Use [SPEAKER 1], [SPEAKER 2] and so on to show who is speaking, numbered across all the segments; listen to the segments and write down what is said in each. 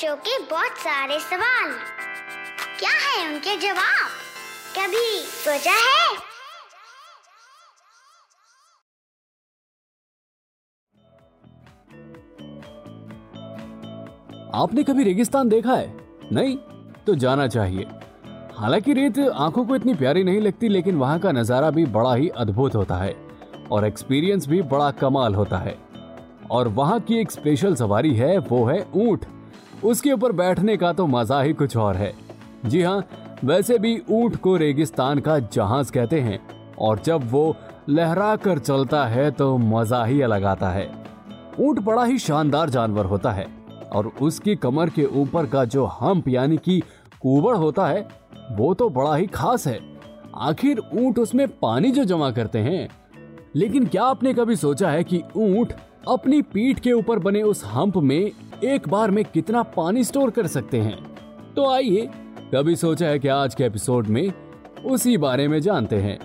[SPEAKER 1] बच्चों के बहुत सारे सवाल। क्या है उनके जवाब? कभी सोचा है?
[SPEAKER 2] आपने कभी रेगिस्तान देखा है? नहीं तो जाना चाहिए। हालाँकि रेत आँखों को इतनी प्यारी नहीं लगती, लेकिन वहाँ का नज़ारा भी बड़ा ही अद्भुत होता है, और एक्सपीरियंस भी बड़ा कमाल होता है। और वहाँ की एक स्पेशल सवारी है, वो है ऊँट। उसके ऊपर बैठने का तो मज़ा ही कुछ और है। जी हाँ वैसे भी ऊँट को रेगिस्तान का जहाज़ कहते हैं, और जब वो लहरा कर चलता है तो मज़ा ही अलग आता है। ऊँट बड़ा ही शानदार जानवर होता है, और उसकी कमर के ऊपर का जो हम्प यानी कि कुबड़ होता है, वो तो बड़ा ही खास है। आखिर ऊँट उसमें पानी जो जमा करते हैं? लेकिन क्या आपने कभी सोचा है कि ऊँट अपनी पीठ के ऊपर बने उस हम्प में एक बार में कितना पानी स्टोर कर सकते हैं? तो आइए, कभी सोचा है कि आज के एपिसोड में उसी बारे में जानते हैं।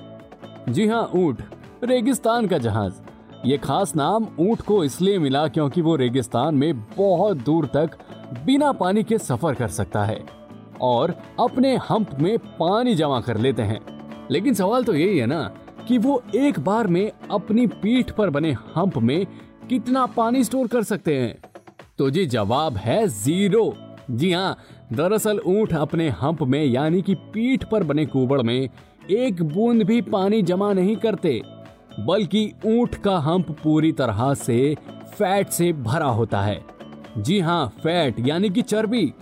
[SPEAKER 2] जी हाँ ऊँट, रेगिस्तान का जहाज़। ये खास नाम ऊँट को इसलिए मिला क्योंकि वो रेगिस्तान में बहुत दूर तक बिना पानी के सफ़र कर सकता है और अपने हम्प में पानी जमा कर लेते हैं। लेकिन सवाल तो यही है ना कि वो एक बार में अपनी पीठ पर बने हम्प में कितना पानी स्टोर कर सकते हैं? तो जी जवाब है ज़ीरो। जी हाँ दरअसल ऊँट अपने हम्प में यानी कि पीठ पर बने कुबड़ में एक बूंद भी पानी जमा नहीं करते, बल्कि ऊँट का हम्प पूरी तरह से फैट से भरा होता है। जी हाँ फैट यानी कि चर्बी।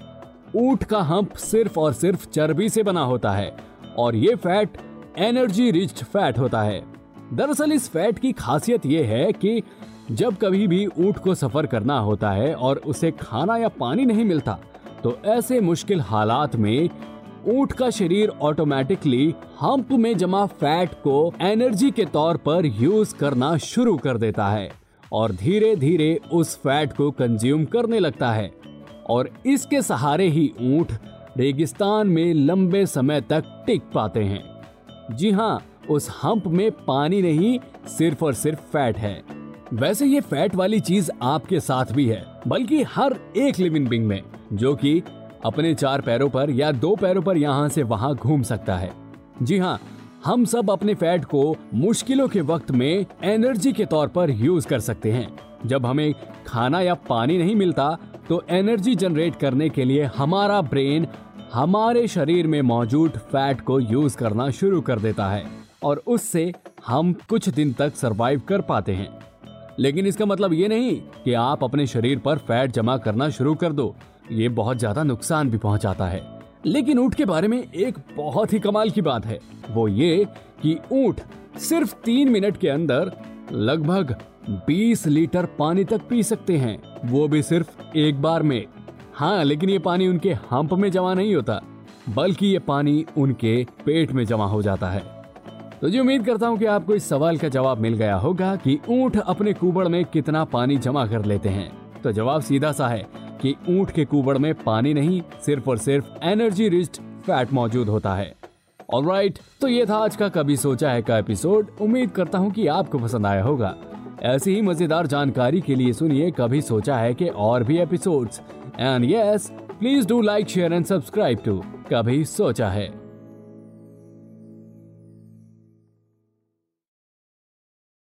[SPEAKER 2] ऊँट का हम्प सिर्फ़ और सिर्फ़ चर्बी से बना होता है और ये फैट एनर्जी रिच फैट होता है। दरअसल इस फैट की खासियत यह है कि जब कभी भी ऊँट को सफ़र करना होता है और उसे खाना या पानी नहीं मिलता तो ऐसे मुश्किल हालात में ऊँट का शरीर ऑटोमेटिकली हम्प में जमा फैट को एनर्जी के तौर पर यूज़ करना शुरू कर देता है और धीरे धीरे उस फैट को कंज्यूम करने लगता है। और इसके सहारे ही ऊँट रेगिस्तान में लंबे समय तक टिक पाते हैं। जी हाँ उस हम्प में पानी नहीं, सिर्फ़ और सिर्फ़ फैट है। वैसे ये फैट वाली चीज़ आपके साथ भी है, बल्कि हर एक लिविंग बिंग में, जो कि अपने चार पैरों पर या दो पैरों पर यहाँ से वहाँ घूम सकता है। जी हाँ हम सब अपने फैट को मुश्किलों के वक्त में एनर्जी के तौर पर यूज़ कर सकते हैं। जब हमें खाना या पानी नहीं मिलता तो एनर्जी जनरेट करने के लिए हमारा ब्रेन हमारे शरीर में मौजूद फैट को यूज़ करना शुरू कर देता है, और उससे हम कुछ दिन तक सरवाइव कर पाते हैं। लेकिन इसका मतलब ये नहीं कि आप अपने शरीर पर फैट जमा करना शुरू कर दो। ये बहुत ज़्यादा नुकसान भी पहुंचाता है। लेकिन ऊँट के बारे में एक बहुत ही कमाल की बात है। वो ये कि ऊँट सिर्फ़ तीन मिनट के अंदर लगभग 20 लीटर पानी तक पी सकते हैं। वो भी सिर्फ़ एक बार में। हाँ लेकिन ये पानी उनके हम्प में जमा नहीं होता, बल्कि ये पानी उनके पेट में जमा हो जाता है। तो जी, उम्मीद करता हूँ कि आपको इस सवाल का जवाब मिल गया होगा कि ऊँट अपने कुबड़ में कितना पानी जमा कर लेते हैं। तो जवाब सीधा सा है कि ऊँट के कुबड़ में पानी नहीं, सिर्फ़ और सिर्फ़ एनर्जी रिच्ड फैट मौजूद होता है। ऑलराइट तो ये था आज का कभी सोचा है का एपिसोड उम्मीद करता हूँ कि आपको पसंद आया होगा। ऐसी ही मज़ेदार जानकारी के लिए सुनिए कभी सोचा है कि और भी episodes and yes please do like share and subscribe to कभी सोचा है।